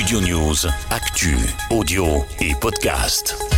Studio News, actu, audio et podcast.